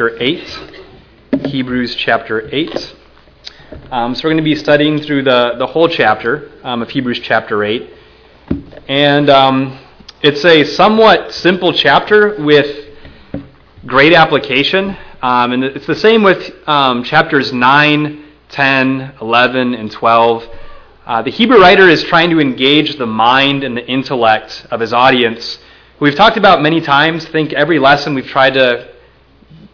chapter 8. Hebrews chapter 8. Um, so we're going to be studying through the, the whole chapter um, of Hebrews chapter 8. And um, it's a somewhat simple chapter with great application. Um, and it's the same with um, chapters 9, 10, 11, and 12. Uh, the Hebrew writer is trying to engage the mind and the intellect of his audience. We've talked about many times. I think every lesson we've tried to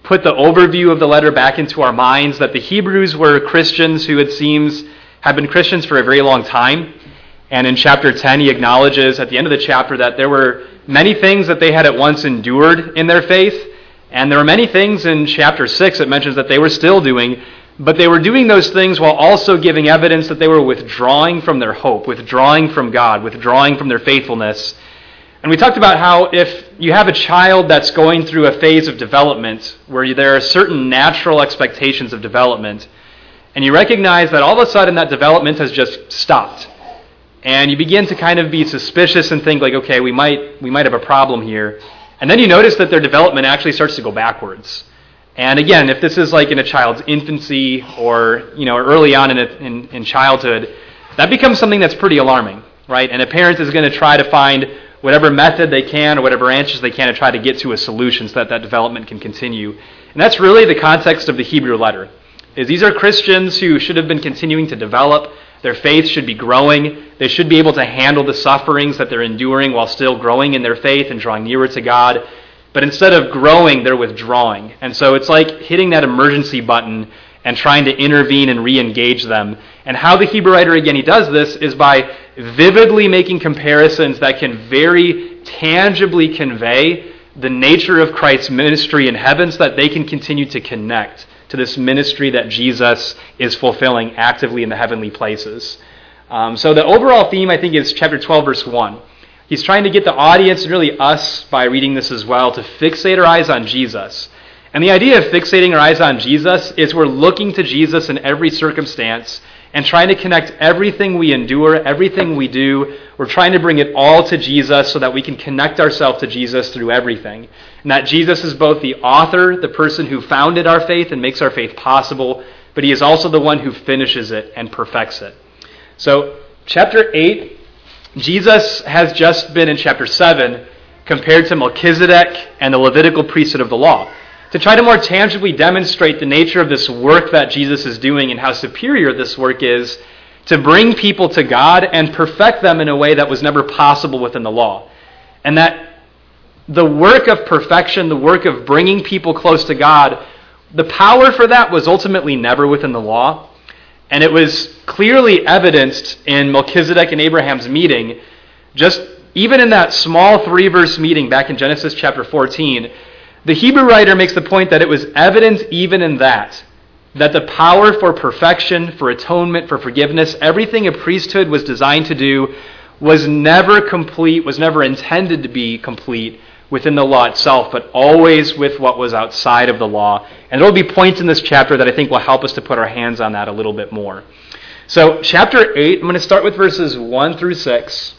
put the overview of the letter back into our minds that the Hebrews were Christians who it seems had been Christians for a very long time. And in chapter 10, he acknowledges at the end of the chapter that there were many things that they had at once endured in their faith. And there were many things in chapter 6 that mentions that they were still doing, but they were doing those things while also giving evidence that they were withdrawing from their hope, withdrawing from God, withdrawing from their faithfulness. And we talked about how if you have a child that's going through a phase of development where there are certain natural expectations of development, and you recognize that all of a sudden that development has just stopped. And you begin to kind of be suspicious and think like, okay, we might we might have a problem here. And then you notice that their development actually starts to go backwards. And again, if this is like in a child's infancy or you know early on in, a, in, in childhood, that becomes something that's pretty alarming, right? And a parent is going to try to find whatever method they can or whatever answers they can to try to get to a solution so that that development can continue. And that's really the context of the Hebrew letter. Is these are Christians who should have been continuing to develop. Their faith should be growing. They should be able to handle the sufferings that they're enduring while still growing in their faith and drawing nearer to God. But instead of growing, they're withdrawing. And so it's like hitting that emergency button and trying to intervene and re engage them. And how the Hebrew writer, again, he does this is by vividly making comparisons that can very tangibly convey the nature of Christ's ministry in heaven so that they can continue to connect to this ministry that Jesus is fulfilling actively in the heavenly places. Um, so the overall theme, I think, is chapter 12, verse 1. He's trying to get the audience, and really us, by reading this as well, to fixate our eyes on Jesus and the idea of fixating our eyes on Jesus is we're looking to Jesus in every circumstance and trying to connect everything we endure, everything we do. We're trying to bring it all to Jesus so that we can connect ourselves to Jesus through everything. And that Jesus is both the author, the person who founded our faith and makes our faith possible, but he is also the one who finishes it and perfects it. So, chapter 8, Jesus has just been in chapter 7 compared to Melchizedek and the Levitical priesthood of the law to try to more tangibly demonstrate the nature of this work that Jesus is doing and how superior this work is to bring people to God and perfect them in a way that was never possible within the law. And that the work of perfection, the work of bringing people close to God, the power for that was ultimately never within the law. And it was clearly evidenced in Melchizedek and Abraham's meeting, just even in that small three verse meeting back in Genesis chapter 14 the Hebrew writer makes the point that it was evident even in that, that the power for perfection, for atonement, for forgiveness, everything a priesthood was designed to do was never complete, was never intended to be complete within the law itself, but always with what was outside of the law. And there will be points in this chapter that I think will help us to put our hands on that a little bit more. So, chapter 8, I'm going to start with verses 1 through 6.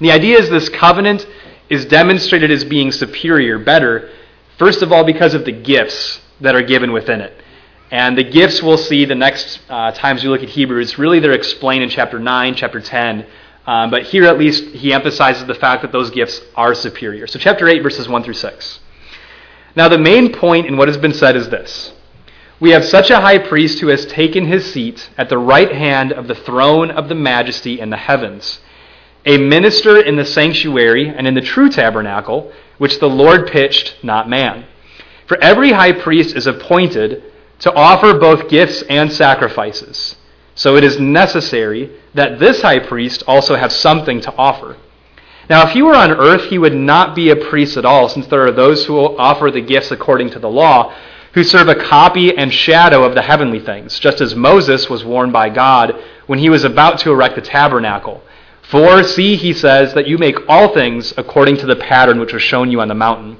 The idea is this covenant is demonstrated as being superior, better, First of all, because of the gifts that are given within it. And the gifts we'll see the next uh, times we look at Hebrews, really they're explained in chapter 9, chapter 10. Um, but here at least he emphasizes the fact that those gifts are superior. So, chapter 8, verses 1 through 6. Now, the main point in what has been said is this We have such a high priest who has taken his seat at the right hand of the throne of the majesty in the heavens, a minister in the sanctuary and in the true tabernacle which the Lord pitched, not man. For every high priest is appointed to offer both gifts and sacrifices. So it is necessary that this high priest also have something to offer. Now, if he were on earth, he would not be a priest at all, since there are those who offer the gifts according to the law, who serve a copy and shadow of the heavenly things, just as Moses was warned by God when he was about to erect the tabernacle. For see, he says, that you make all things according to the pattern which was shown you on the mountain.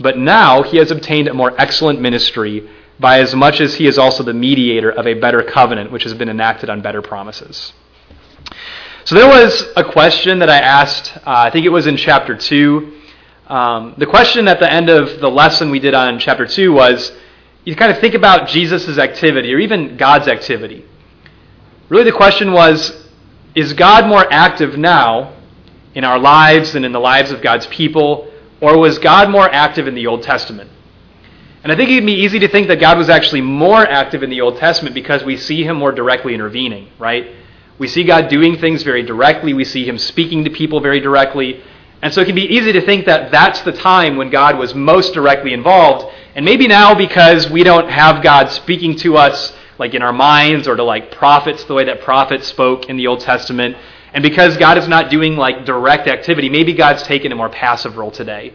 But now he has obtained a more excellent ministry, by as much as he is also the mediator of a better covenant, which has been enacted on better promises. So there was a question that I asked, uh, I think it was in chapter 2. Um, the question at the end of the lesson we did on chapter 2 was you kind of think about Jesus' activity or even God's activity. Really, the question was is God more active now in our lives and in the lives of God's people, or was God more active in the Old Testament? And I think it'd be easy to think that God was actually more active in the Old Testament because we see him more directly intervening, right? We see God doing things very directly. We see him speaking to people very directly. And so it can be easy to think that that's the time when God was most directly involved. And maybe now, because we don't have God speaking to us like in our minds or to like prophets the way that prophets spoke in the Old Testament, and because God is not doing like direct activity, maybe God's taken a more passive role today.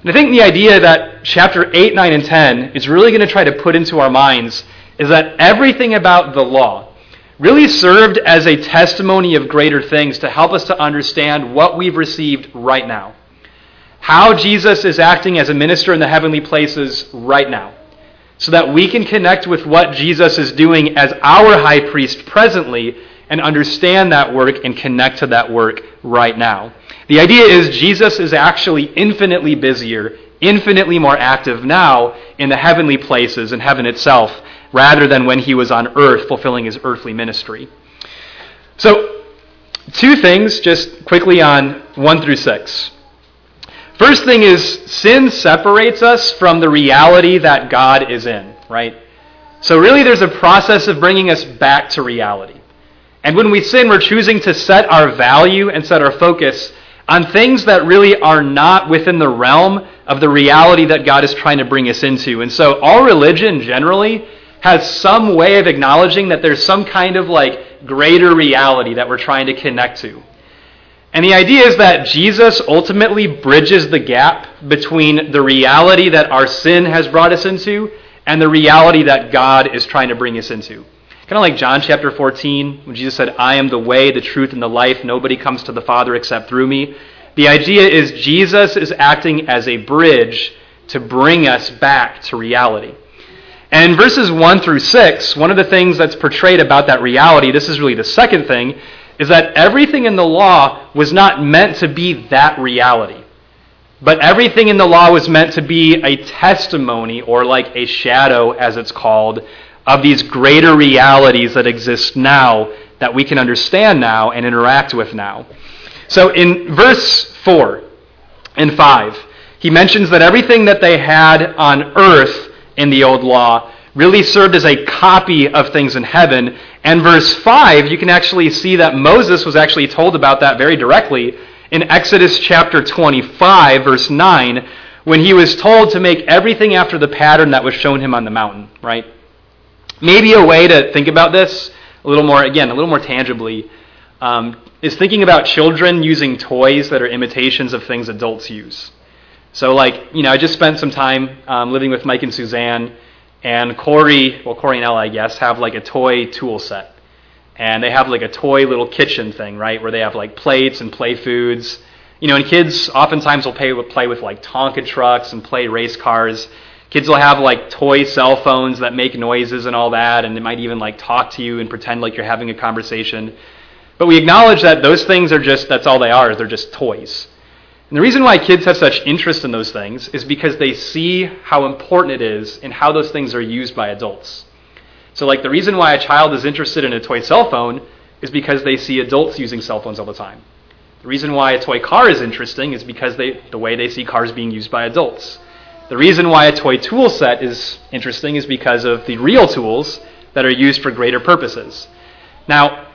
And I think the idea that chapter 8, 9, and 10 is really going to try to put into our minds is that everything about the law, really served as a testimony of greater things to help us to understand what we've received right now. How Jesus is acting as a minister in the heavenly places right now. So that we can connect with what Jesus is doing as our high priest presently and understand that work and connect to that work right now. The idea is Jesus is actually infinitely busier, infinitely more active now in the heavenly places in heaven itself rather than when he was on earth fulfilling his earthly ministry. So, two things just quickly on 1 through 6. First thing is sin separates us from the reality that God is in, right? So, really, there's a process of bringing us back to reality. And when we sin, we're choosing to set our value and set our focus on things that really are not within the realm of the reality that God is trying to bring us into. And so, all religion generally has some way of acknowledging that there's some kind of like greater reality that we're trying to connect to. And the idea is that Jesus ultimately bridges the gap between the reality that our sin has brought us into and the reality that God is trying to bring us into. Kind of like John chapter 14, when Jesus said, I am the way, the truth, and the life. Nobody comes to the Father except through me. The idea is Jesus is acting as a bridge to bring us back to reality. And in verses 1 through 6, one of the things that's portrayed about that reality, this is really the second thing, is that everything in the law was not meant to be that reality. But everything in the law was meant to be a testimony, or like a shadow, as it's called, of these greater realities that exist now that we can understand now and interact with now. So in verse 4 and 5, he mentions that everything that they had on earth in the old law really served as a copy of things in heaven. And verse 5, you can actually see that Moses was actually told about that very directly in Exodus chapter 25, verse 9, when he was told to make everything after the pattern that was shown him on the mountain, right? Maybe a way to think about this a little more, again, a little more tangibly, um, is thinking about children using toys that are imitations of things adults use. So, like, you know, I just spent some time um, living with Mike and Suzanne, and Corey, well, Corey and Ella, I guess, have like a toy tool set. And they have like a toy little kitchen thing, right, where they have like plates and play foods. You know, and kids oftentimes will play with, play with like Tonka trucks and play race cars. Kids will have like toy cell phones that make noises and all that, and they might even like talk to you and pretend like you're having a conversation. But we acknowledge that those things are just, that's all they are, they're just toys. And the reason why kids have such interest in those things is because they see how important it is and how those things are used by adults. So, like, the reason why a child is interested in a toy cell phone is because they see adults using cell phones all the time. The reason why a toy car is interesting is because they, the way they see cars being used by adults. The reason why a toy tool set is interesting is because of the real tools that are used for greater purposes. Now,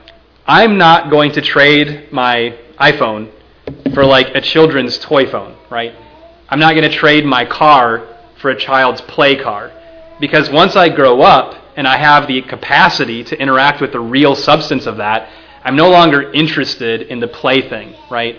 I'm not going to trade my iPhone for like a children's toy phone, right? I'm not going to trade my car for a child's play car. Because once I grow up and I have the capacity to interact with the real substance of that, I'm no longer interested in the plaything, right?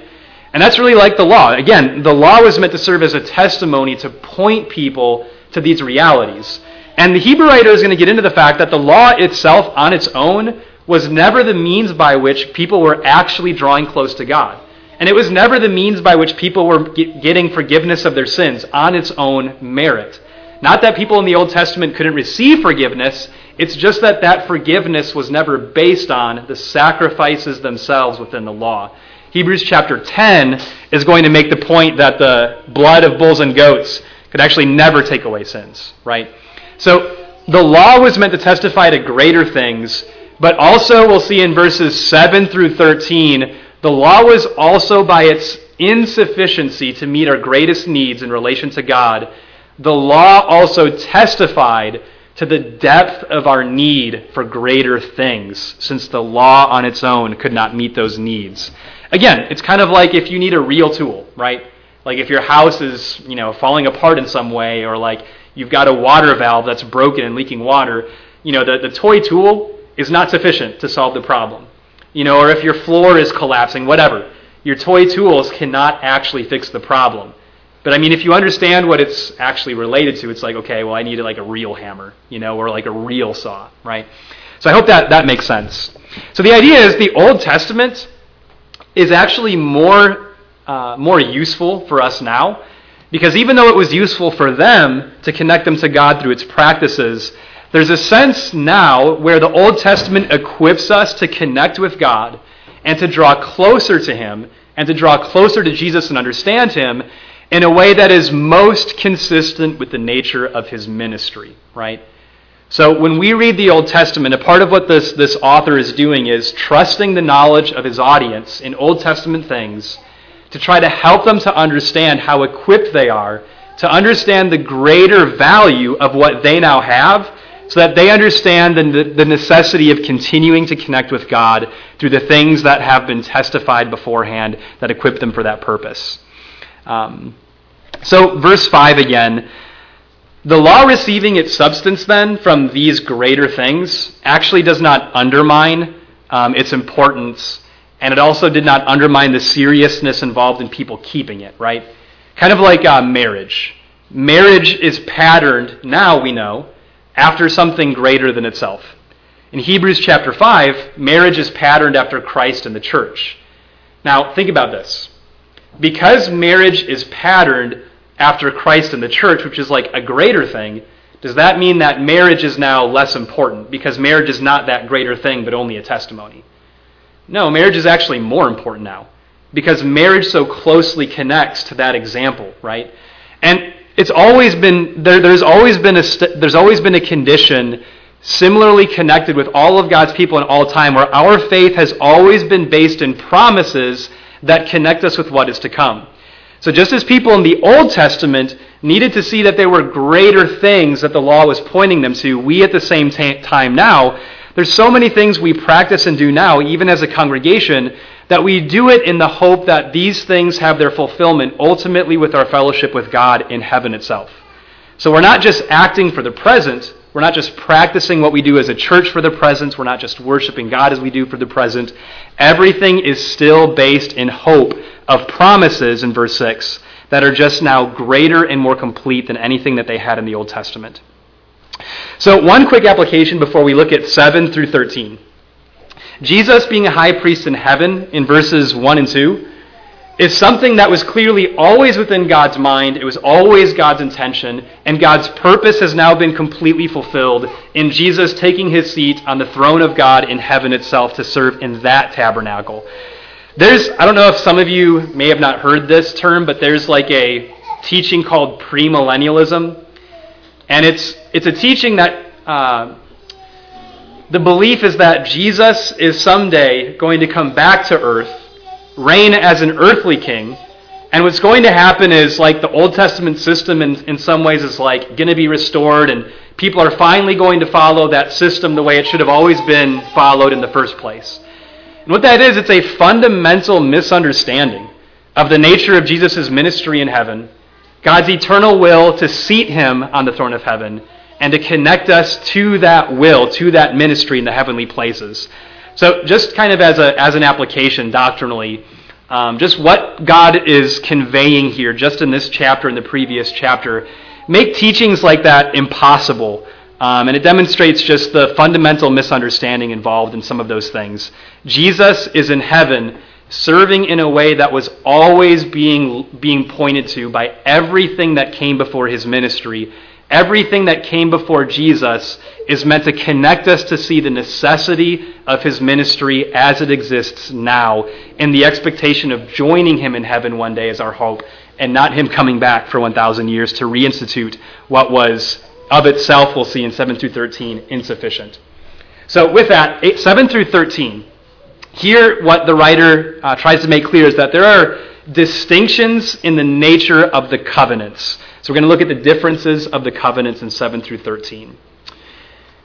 And that's really like the law. Again, the law was meant to serve as a testimony to point people to these realities. And the Hebrew writer is going to get into the fact that the law itself, on its own, was never the means by which people were actually drawing close to God. And it was never the means by which people were getting forgiveness of their sins on its own merit. Not that people in the Old Testament couldn't receive forgiveness, it's just that that forgiveness was never based on the sacrifices themselves within the law. Hebrews chapter 10 is going to make the point that the blood of bulls and goats could actually never take away sins, right? So the law was meant to testify to greater things, but also we'll see in verses 7 through 13, the law was also by its insufficiency to meet our greatest needs in relation to God. The law also testified to the depth of our need for greater things, since the law on its own could not meet those needs. Again, it's kind of like if you need a real tool, right? Like if your house is, you know, falling apart in some way, or like you've got a water valve that's broken and leaking water, you know, the, the toy tool is not sufficient to solve the problem. You know, or if your floor is collapsing, whatever. Your toy tools cannot actually fix the problem. But I mean, if you understand what it's actually related to, it's like, okay, well, I need like a real hammer, you know, or like a real saw, right? So I hope that that makes sense. So the idea is the Old Testament is actually more uh, more useful for us now because even though it was useful for them to connect them to God through its practices, there's a sense now where the Old Testament equips us to connect with God and to draw closer to Him and to draw closer to Jesus and understand Him in a way that is most consistent with the nature of His ministry, right? So when we read the Old Testament, a part of what this, this author is doing is trusting the knowledge of his audience in Old Testament things to try to help them to understand how equipped they are to understand the greater value of what they now have so that they understand the, the necessity of continuing to connect with God through the things that have been testified beforehand that equip them for that purpose. Um, so, verse 5 again. The law receiving its substance then from these greater things actually does not undermine um, its importance, and it also did not undermine the seriousness involved in people keeping it, right? Kind of like uh, marriage. Marriage is patterned, now we know, after something greater than itself. In Hebrews chapter 5, marriage is patterned after Christ and the church. Now, think about this. Because marriage is patterned after Christ and the church, which is like a greater thing, does that mean that marriage is now less important because marriage is not that greater thing but only a testimony? No, marriage is actually more important now because marriage so closely connects to that example, right? And it's always been there, there's always been a there's always been a condition similarly connected with all of God's people in all time where our faith has always been based in promises that connect us with what is to come. So, just as people in the Old Testament needed to see that there were greater things that the law was pointing them to, we at the same t- time now, there's so many things we practice and do now, even as a congregation, that we do it in the hope that these things have their fulfillment ultimately with our fellowship with God in heaven itself. So, we're not just acting for the present, we're not just practicing what we do as a church for the present. We're not just worshiping God as we do for the present. Everything is still based in hope of promises in verse 6 that are just now greater and more complete than anything that they had in the Old Testament. So, one quick application before we look at 7 through 13. Jesus being a high priest in heaven in verses 1 and 2 is something that was clearly always within God's mind. It was always God's intention, and God's purpose has now been completely fulfilled in Jesus taking his seat on the throne of God in heaven itself to serve in that tabernacle. There's, I don't know if some of you may have not heard this term, but there's like a teaching called premillennialism. And it's, it's a teaching that uh, the belief is that Jesus is someday going to come back to earth, reign as an earthly king, and what's going to happen is like the Old Testament system in, in some ways is like going to be restored, and people are finally going to follow that system the way it should have always been followed in the first place. And what that is, it's a fundamental misunderstanding of the nature of Jesus' ministry in heaven, God's eternal will to seat him on the throne of heaven, and to connect us to that will, to that ministry in the heavenly places. So, just kind of as, a, as an application doctrinally, um, just what God is conveying here, just in this chapter and the previous chapter, make teachings like that impossible um, and it demonstrates just the fundamental misunderstanding involved in some of those things. Jesus is in heaven serving in a way that was always being, being pointed to by everything that came before his ministry. Everything that came before Jesus is meant to connect us to see the necessity of his ministry as it exists now, and the expectation of joining him in heaven one day as our hope, and not him coming back for 1,000 years to reinstitute what was of itself, we'll see in 7 through 13, insufficient. So, with that, 8, 7 through 13, here what the writer uh, tries to make clear is that there are distinctions in the nature of the covenants. So, we're going to look at the differences of the covenants in 7 through 13.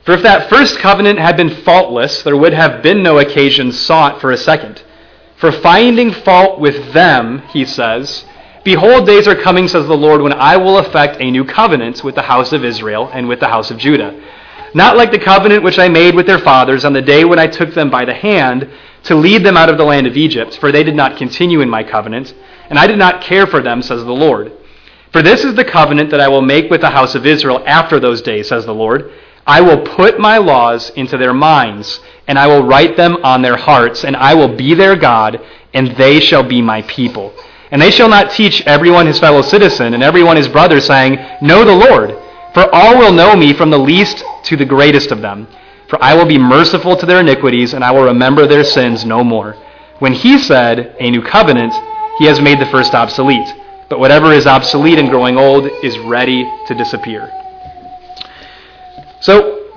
For if that first covenant had been faultless, there would have been no occasion sought for a second. For finding fault with them, he says, Behold, days are coming, says the Lord, when I will effect a new covenant with the house of Israel and with the house of Judah. Not like the covenant which I made with their fathers on the day when I took them by the hand to lead them out of the land of Egypt, for they did not continue in my covenant, and I did not care for them, says the Lord. For this is the covenant that I will make with the house of Israel after those days, says the Lord. I will put my laws into their minds, and I will write them on their hearts, and I will be their God, and they shall be my people. And they shall not teach everyone his fellow citizen, and everyone his brother, saying, Know the Lord, for all will know me from the least to the greatest of them. For I will be merciful to their iniquities, and I will remember their sins no more. When he said, A new covenant, he has made the first obsolete. But whatever is obsolete and growing old is ready to disappear. So,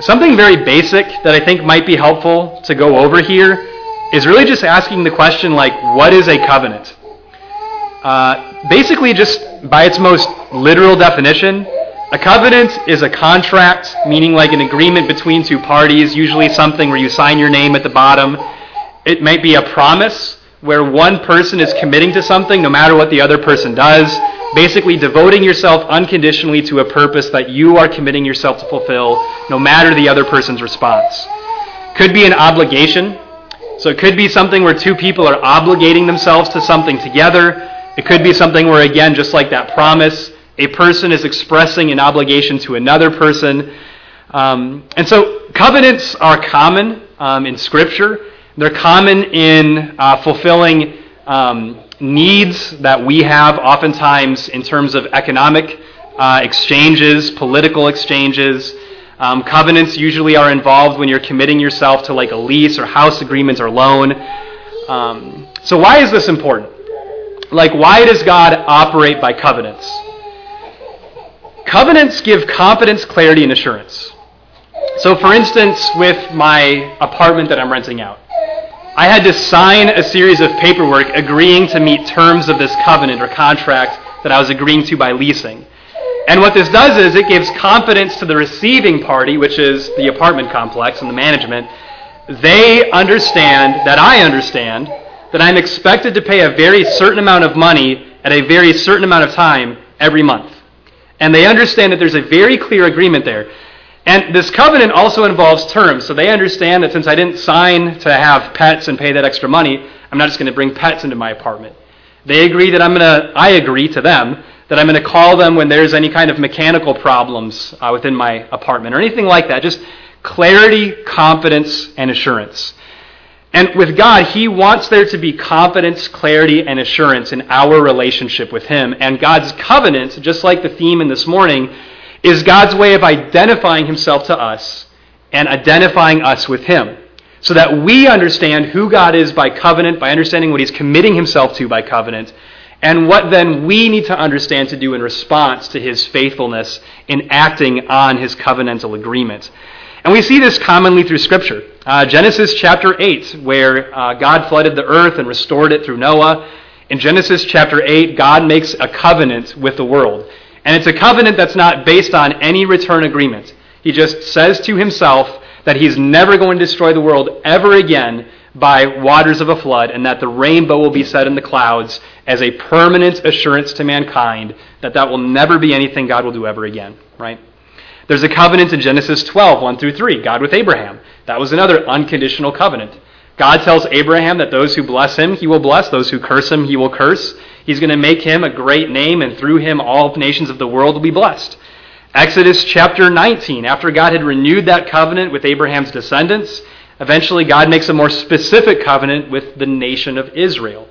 something very basic that I think might be helpful to go over here is really just asking the question, like, what is a covenant? Uh, basically, just by its most literal definition, a covenant is a contract, meaning like an agreement between two parties, usually something where you sign your name at the bottom. It might be a promise where one person is committing to something no matter what the other person does basically devoting yourself unconditionally to a purpose that you are committing yourself to fulfill, no matter the other person's response. Could be an obligation. So it could be something where two people are obligating themselves to something together. It could be something where, again, just like that promise, a person is expressing an obligation to another person. Um, and so covenants are common um, in Scripture. They're common in uh, fulfilling um, needs that we have oftentimes in terms of economic uh, exchanges, political exchanges. Um, covenants usually are involved when you're committing yourself to like a lease or house agreement or loan. Um, so, why is this important? Like, why does God operate by covenants? Covenants give confidence, clarity, and assurance. So, for instance, with my apartment that I'm renting out, I had to sign a series of paperwork agreeing to meet terms of this covenant or contract that I was agreeing to by leasing. And what this does is it gives confidence to the receiving party, which is the apartment complex and the management. They understand that I understand that I'm expected to pay a very certain amount of money at a very certain amount of time every month. And they understand that there's a very clear agreement there. And this covenant also involves terms. So they understand that since I didn't sign to have pets and pay that extra money, I'm not just going to bring pets into my apartment. They agree that I'm going to, I agree to them that I'm going to call them when there's any kind of mechanical problems uh, within my apartment or anything like that. Just clarity, confidence, and assurance. And with God, He wants there to be confidence, clarity, and assurance in our relationship with Him. And God's covenant, just like the theme in this morning, is God's way of identifying himself to us and identifying us with him so that we understand who God is by covenant, by understanding what he's committing himself to by covenant, and what then we need to understand to do in response to his faithfulness in acting on his covenantal agreement. And we see this commonly through Scripture. Uh, Genesis chapter 8, where uh, God flooded the earth and restored it through Noah. In Genesis chapter 8, God makes a covenant with the world. And it's a covenant that's not based on any return agreement. He just says to himself that he's never going to destroy the world ever again by waters of a flood, and that the rainbow will be set in the clouds as a permanent assurance to mankind that that will never be anything God will do ever again, right? There's a covenant in Genesis 12, 1 through 3, God with Abraham. That was another unconditional covenant. God tells Abraham that those who bless him, he will bless. Those who curse him, he will curse. He's going to make him a great name, and through him, all nations of the world will be blessed. Exodus chapter 19, after God had renewed that covenant with Abraham's descendants, eventually God makes a more specific covenant with the nation of Israel.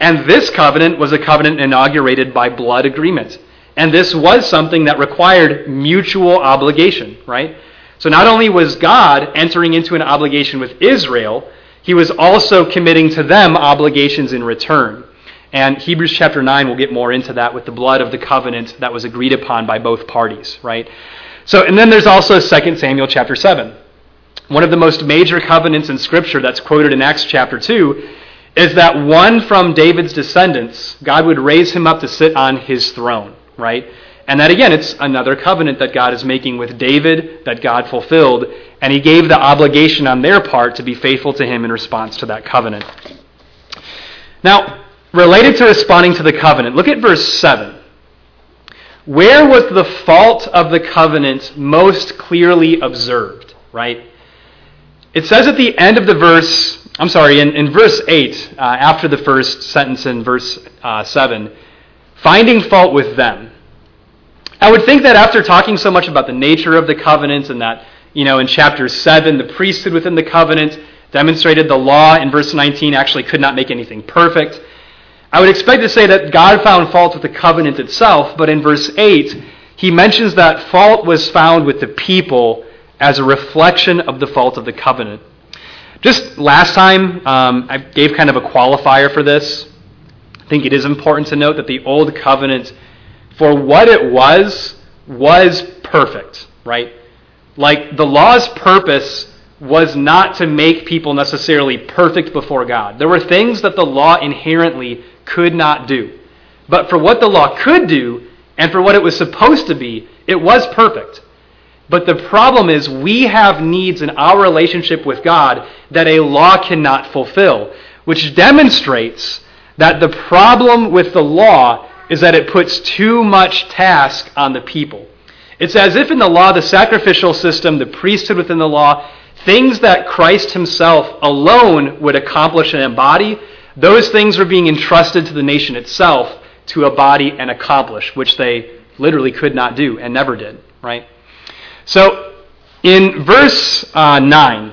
And this covenant was a covenant inaugurated by blood agreement. And this was something that required mutual obligation, right? So not only was God entering into an obligation with Israel, he was also committing to them obligations in return. And Hebrews chapter 9 will get more into that with the blood of the covenant that was agreed upon by both parties, right? So, and then there's also 2 Samuel chapter 7. One of the most major covenants in Scripture that's quoted in Acts chapter 2 is that one from David's descendants, God would raise him up to sit on his throne, right? And that again, it's another covenant that God is making with David that God fulfilled, and he gave the obligation on their part to be faithful to him in response to that covenant. Now, related to responding to the covenant, look at verse 7. Where was the fault of the covenant most clearly observed, right? It says at the end of the verse, I'm sorry, in, in verse 8, uh, after the first sentence in verse uh, 7, finding fault with them. I would think that after talking so much about the nature of the covenant and that, you know, in chapter 7, the priesthood within the covenant demonstrated the law in verse 19 actually could not make anything perfect. I would expect to say that God found fault with the covenant itself, but in verse 8, he mentions that fault was found with the people as a reflection of the fault of the covenant. Just last time, um, I gave kind of a qualifier for this. I think it is important to note that the Old Covenant, for what it was, was perfect, right? Like, the law's purpose was not to make people necessarily perfect before God. There were things that the law inherently could not do. But for what the law could do, and for what it was supposed to be, it was perfect. But the problem is, we have needs in our relationship with God that a law cannot fulfill, which demonstrates that the problem with the law is that it puts too much task on the people. It's as if in the law, the sacrificial system, the priesthood within the law, things that Christ himself alone would accomplish and embody, those things were being entrusted to the nation itself to embody and accomplish, which they literally could not do and never did, right? So, in verse uh, 9,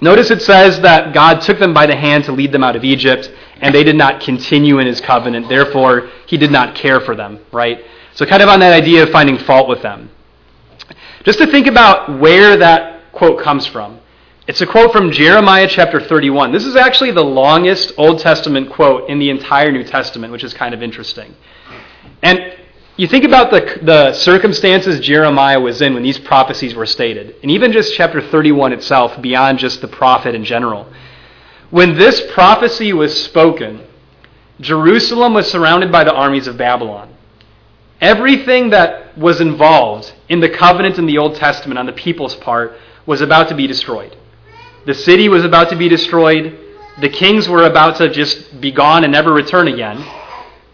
notice it says that God took them by the hand to lead them out of Egypt, and they did not continue in his covenant. Therefore, he did not care for them, right? So, kind of on that idea of finding fault with them. Just to think about where that quote comes from. It's a quote from Jeremiah chapter 31. This is actually the longest Old Testament quote in the entire New Testament, which is kind of interesting. And you think about the, the circumstances Jeremiah was in when these prophecies were stated, and even just chapter 31 itself, beyond just the prophet in general. When this prophecy was spoken, Jerusalem was surrounded by the armies of Babylon. Everything that was involved in the covenant in the Old Testament on the people's part was about to be destroyed. The city was about to be destroyed. The kings were about to just be gone and never return again.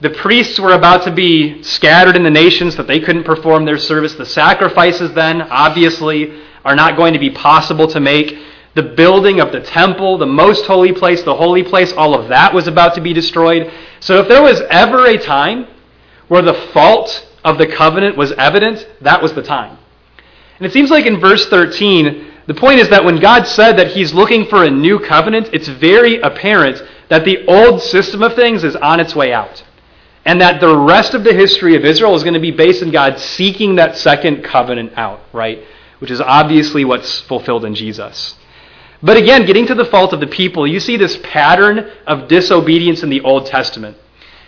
The priests were about to be scattered in the nations that they couldn't perform their service. The sacrifices, then, obviously, are not going to be possible to make. The building of the temple, the most holy place, the holy place, all of that was about to be destroyed. So, if there was ever a time where the fault of the covenant was evident, that was the time. And it seems like in verse 13, the point is that when God said that He's looking for a new covenant, it's very apparent that the old system of things is on its way out. And that the rest of the history of Israel is going to be based on God seeking that second covenant out, right? Which is obviously what's fulfilled in Jesus. But again, getting to the fault of the people, you see this pattern of disobedience in the Old Testament.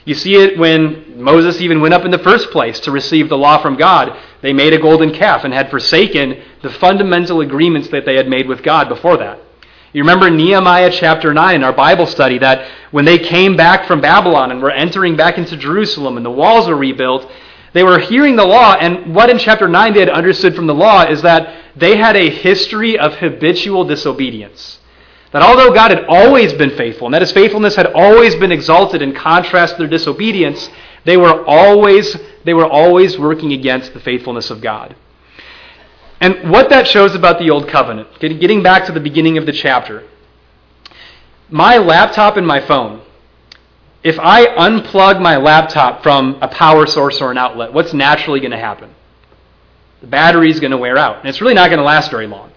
You see it when Moses even went up in the first place to receive the law from God. They made a golden calf and had forsaken the fundamental agreements that they had made with God before that. You remember Nehemiah chapter 9 in our Bible study that when they came back from Babylon and were entering back into Jerusalem and the walls were rebuilt, they were hearing the law, and what in chapter 9 they had understood from the law is that they had a history of habitual disobedience. That although God had always been faithful, and that his faithfulness had always been exalted in contrast to their disobedience, they were always, they were always working against the faithfulness of God. And what that shows about the Old Covenant, getting back to the beginning of the chapter, my laptop and my phone, if I unplug my laptop from a power source or an outlet, what's naturally going to happen? The battery's going to wear out, and it's really not going to last very long.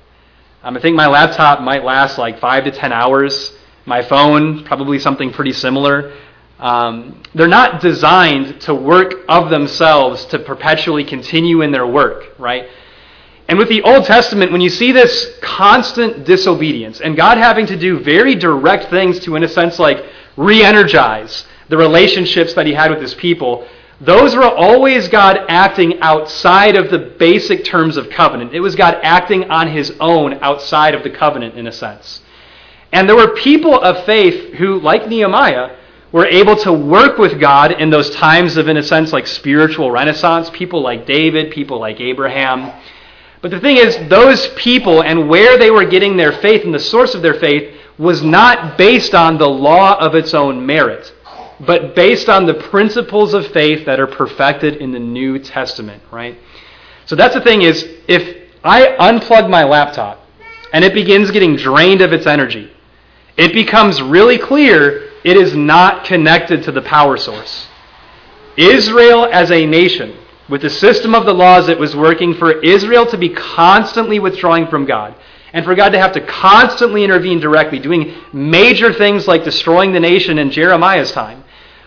Um, I think my laptop might last like five to ten hours. My phone, probably something pretty similar. Um, they're not designed to work of themselves to perpetually continue in their work, right? And with the Old Testament, when you see this constant disobedience and God having to do very direct things to, in a sense, like re energize the relationships that he had with his people, those were always God acting outside of the basic terms of covenant. It was God acting on his own outside of the covenant, in a sense. And there were people of faith who, like Nehemiah, were able to work with God in those times of, in a sense, like spiritual renaissance. People like David, people like Abraham. But the thing is, those people and where they were getting their faith and the source of their faith was not based on the law of its own merit but based on the principles of faith that are perfected in the New Testament, right? So that's the thing is if I unplug my laptop and it begins getting drained of its energy, it becomes really clear it is not connected to the power source. Israel as a nation, with the system of the laws it was working for Israel to be constantly withdrawing from God, and for God to have to constantly intervene directly, doing major things like destroying the nation in Jeremiah's time,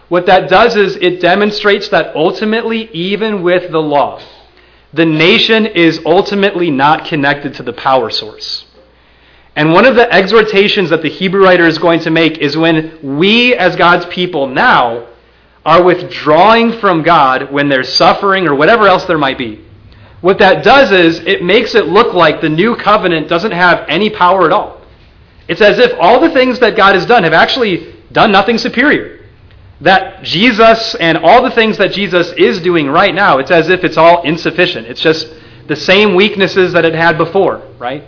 what that does is it demonstrates that ultimately, even with the law, the nation is ultimately not connected to the power source. And one of the exhortations that the Hebrew writer is going to make is when we, as God's people now, are withdrawing from God when there's suffering or whatever else there might be. What that does is it makes it look like the new covenant doesn't have any power at all. It's as if all the things that God has done have actually done nothing superior that Jesus and all the things that Jesus is doing right now, it's as if it's all insufficient. It's just the same weaknesses that it had before, right?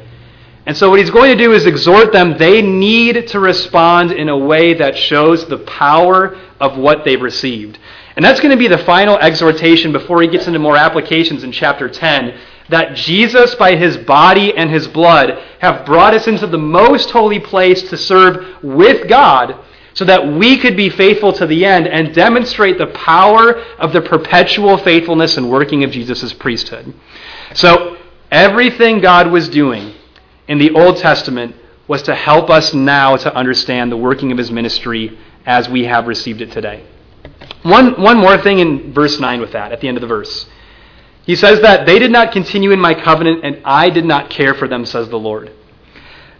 And so what he's going to do is exhort them. They need to respond in a way that shows the power of what they've received. And that's going to be the final exhortation before he gets into more applications in chapter 10 that Jesus, by his body and his blood, have brought us into the most holy place to serve with God so that we could be faithful to the end and demonstrate the power of the perpetual faithfulness and working of Jesus' priesthood. So, everything God was doing in the Old Testament was to help us now to understand the working of his ministry as we have received it today. One, one more thing in verse 9 with that, at the end of the verse. He says that they did not continue in my covenant, and I did not care for them, says the Lord.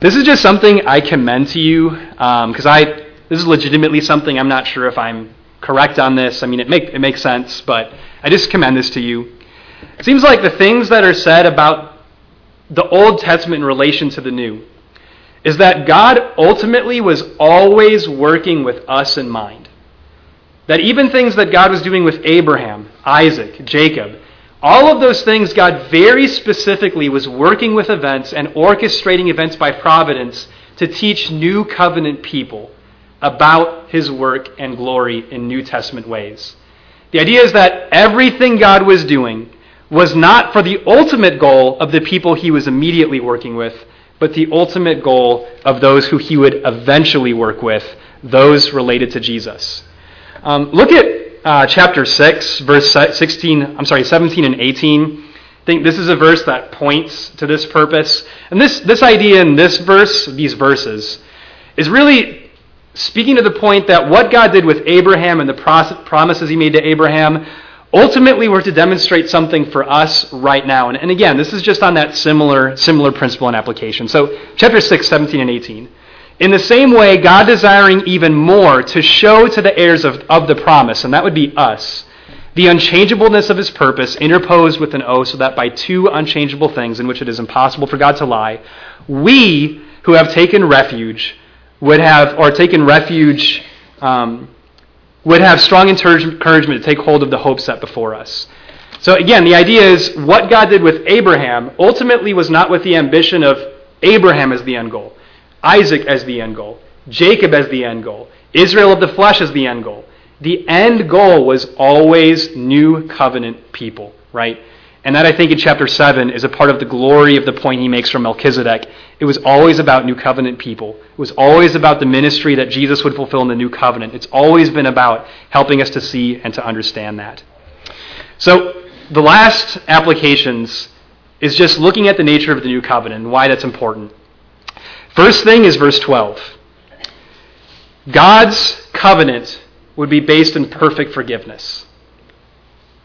This is just something I commend to you because um, I this is legitimately something I'm not sure if I'm correct on this. I mean, it, make, it makes sense, but I just commend this to you. It seems like the things that are said about the Old Testament in relation to the New is that God ultimately was always working with us in mind. That even things that God was doing with Abraham, Isaac, Jacob, all of those things God very specifically was working with events and orchestrating events by providence to teach new covenant people about his work and glory in New Testament ways. The idea is that everything God was doing was not for the ultimate goal of the people he was immediately working with, but the ultimate goal of those who he would eventually work with, those related to Jesus. Um, look at uh, chapter 6, verse 16, I'm sorry, 17 and 18. I think this is a verse that points to this purpose. And this, this idea in this verse, these verses, is really speaking to the point that what God did with Abraham and the promises he made to Abraham ultimately were to demonstrate something for us right now. And, and, again, this is just on that similar, similar principle and application. So, chapter 6, 17, and 18. In the same way, God desiring even more to show to the heirs of, of the promise, and that would be us, the unchangeableness of his purpose interposed with an oath, so that by two unchangeable things in which it is impossible for God to lie, we who have taken refuge would have, or taken refuge, um, would have strong encouragement to take hold of the hope set before us. So again, the idea is what God did with Abraham ultimately was not with the ambition of Abraham as the end goal, Isaac as the end goal, Jacob as the end goal, Israel of the flesh as the end goal. The end goal was always new covenant people, right? And that, I think, in chapter 7 is a part of the glory of the point he makes from Melchizedek. It was always about new covenant people. It was always about the ministry that Jesus would fulfill in the new covenant. It's always been about helping us to see and to understand that. So, the last applications is just looking at the nature of the new covenant and why that's important. First thing is verse 12. God's covenant would be based in perfect forgiveness.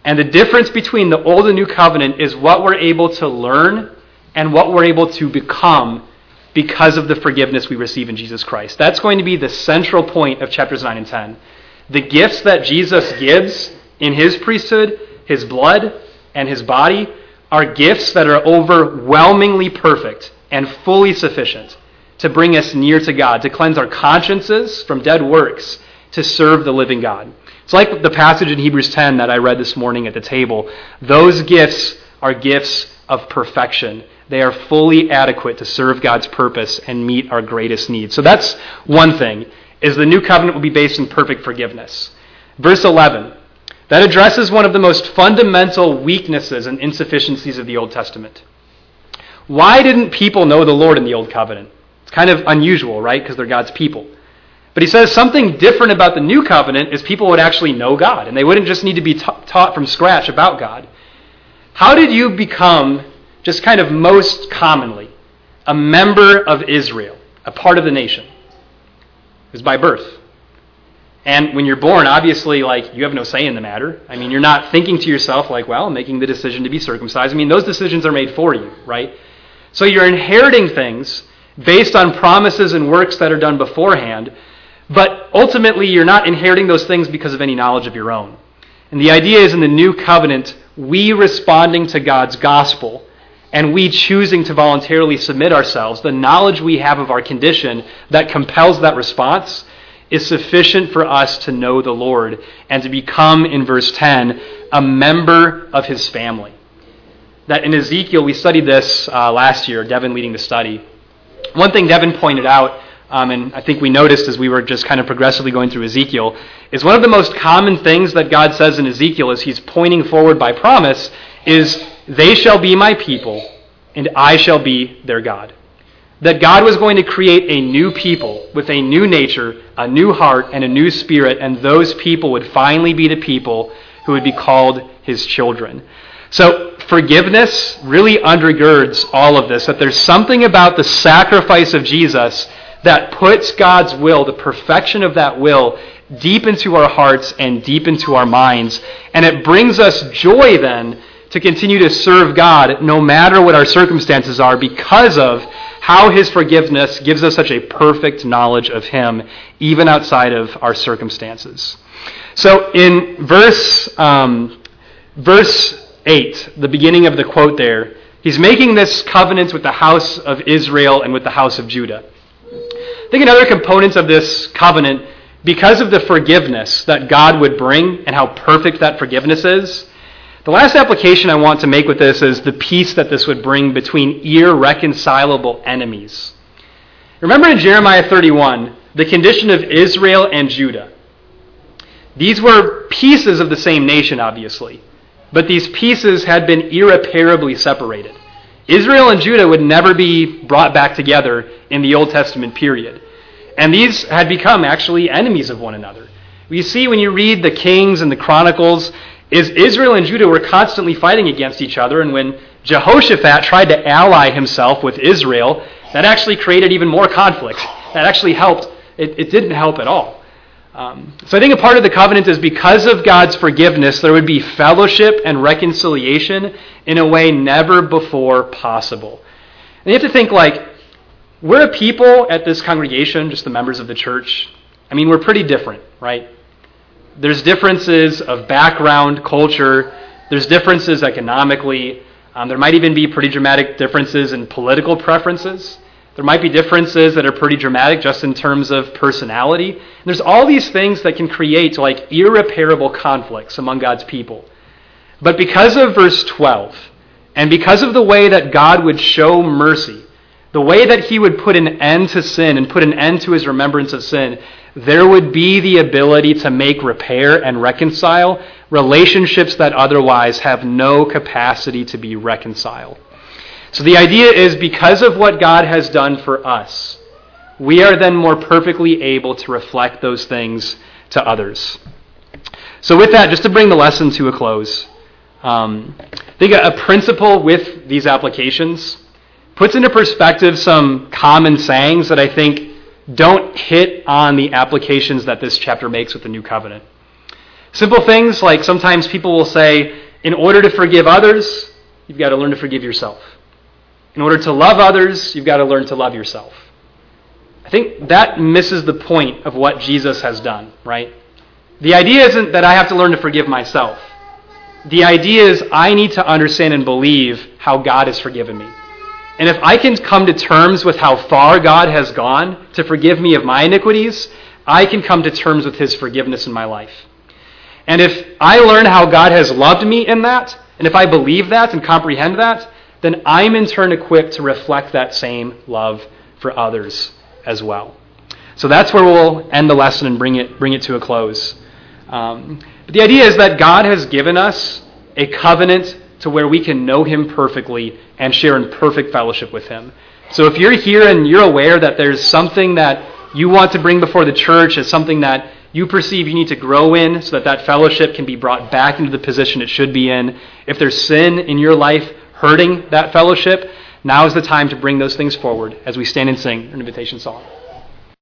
And the difference between the Old and New Covenant is what we're able to learn and what we're able to become because of the forgiveness we receive in Jesus Christ. That's going to be the central point of chapters 9 and 10. The gifts that Jesus gives in his priesthood, his blood, and his body are gifts that are overwhelmingly perfect and fully sufficient to bring us near to God, to cleanse our consciences from dead works, to serve the living God. It's like the passage in Hebrews 10 that I read this morning at the table. Those gifts are gifts of perfection. They are fully adequate to serve God's purpose and meet our greatest needs. So that's one thing is the new covenant will be based in perfect forgiveness. Verse 11. That addresses one of the most fundamental weaknesses and insufficiencies of the Old Testament. Why didn't people know the Lord in the Old Covenant? It's kind of unusual, right? Because they're God's people. But he says something different about the new covenant is people would actually know God, and they wouldn't just need to be ta- taught from scratch about God. How did you become, just kind of most commonly, a member of Israel, a part of the nation? It was by birth. And when you're born, obviously, like, you have no say in the matter. I mean, you're not thinking to yourself, like, well, I'm making the decision to be circumcised. I mean, those decisions are made for you, right? So you're inheriting things based on promises and works that are done beforehand, but ultimately, you're not inheriting those things because of any knowledge of your own. And the idea is in the new covenant, we responding to God's gospel and we choosing to voluntarily submit ourselves, the knowledge we have of our condition that compels that response is sufficient for us to know the Lord and to become, in verse 10, a member of his family. That in Ezekiel, we studied this uh, last year, Devin leading the study. One thing Devin pointed out um, and I think we noticed as we were just kind of progressively going through Ezekiel, is one of the most common things that God says in Ezekiel as he's pointing forward by promise is, They shall be my people, and I shall be their God. That God was going to create a new people with a new nature, a new heart, and a new spirit, and those people would finally be the people who would be called his children. So, forgiveness really undergirds all of this, that there's something about the sacrifice of Jesus that puts God's will, the perfection of that will, deep into our hearts and deep into our minds. And it brings us joy then to continue to serve God no matter what our circumstances are because of how his forgiveness gives us such a perfect knowledge of him, even outside of our circumstances. So in verse, um, verse 8, the beginning of the quote there, he's making this covenant with the house of Israel and with the house of Judah. I think another component of this covenant, because of the forgiveness that God would bring and how perfect that forgiveness is, the last application I want to make with this is the peace that this would bring between irreconcilable enemies. Remember in Jeremiah 31, the condition of Israel and Judah. These were pieces of the same nation, obviously, but these pieces had been irreparably separated. Israel and Judah would never be brought back together in the Old Testament period. And these had become actually enemies of one another. You see, when you read the Kings and the Chronicles, is Israel and Judah were constantly fighting against each other, and when Jehoshaphat tried to ally himself with Israel, that actually created even more conflict. That actually helped. It, it didn't help at all. Um, so I think a part of the covenant is because of God's forgiveness, there would be fellowship and reconciliation in a way never before possible. And you have to think like, we're a people at this congregation, just the members of the church. I mean, we're pretty different, right? There's differences of background, culture. There's differences economically. Um, there might even be pretty dramatic differences in political preferences. There might be differences that are pretty dramatic just in terms of personality. And there's all these things that can create like irreparable conflicts among God's people. But because of verse 12, and because of the way that God would show mercy, the way that he would put an end to sin and put an end to his remembrance of sin, there would be the ability to make repair and reconcile relationships that otherwise have no capacity to be reconciled. So the idea is because of what God has done for us, we are then more perfectly able to reflect those things to others. So, with that, just to bring the lesson to a close, um, I think a principle with these applications puts into perspective some common sayings that I think don't hit on the applications that this chapter makes with the new covenant. Simple things like sometimes people will say, in order to forgive others, you've got to learn to forgive yourself. In order to love others, you've got to learn to love yourself. I think that misses the point of what Jesus has done, right? The idea isn't that I have to learn to forgive myself. The idea is I need to understand and believe how God has forgiven me. And if I can come to terms with how far God has gone to forgive me of my iniquities, I can come to terms with his forgiveness in my life. And if I learn how God has loved me in that, and if I believe that and comprehend that, then I'm in turn equipped to reflect that same love for others as well. So that's where we'll end the lesson and bring it, bring it to a close. Um, but the idea is that God has given us a covenant to where we can know Him perfectly and share in perfect fellowship with Him. So if you're here and you're aware that there's something that you want to bring before the church as something that you perceive you need to grow in so that that fellowship can be brought back into the position it should be in, if there's sin in your life hurting that fellowship, now is the time to bring those things forward as we stand and sing an invitation song.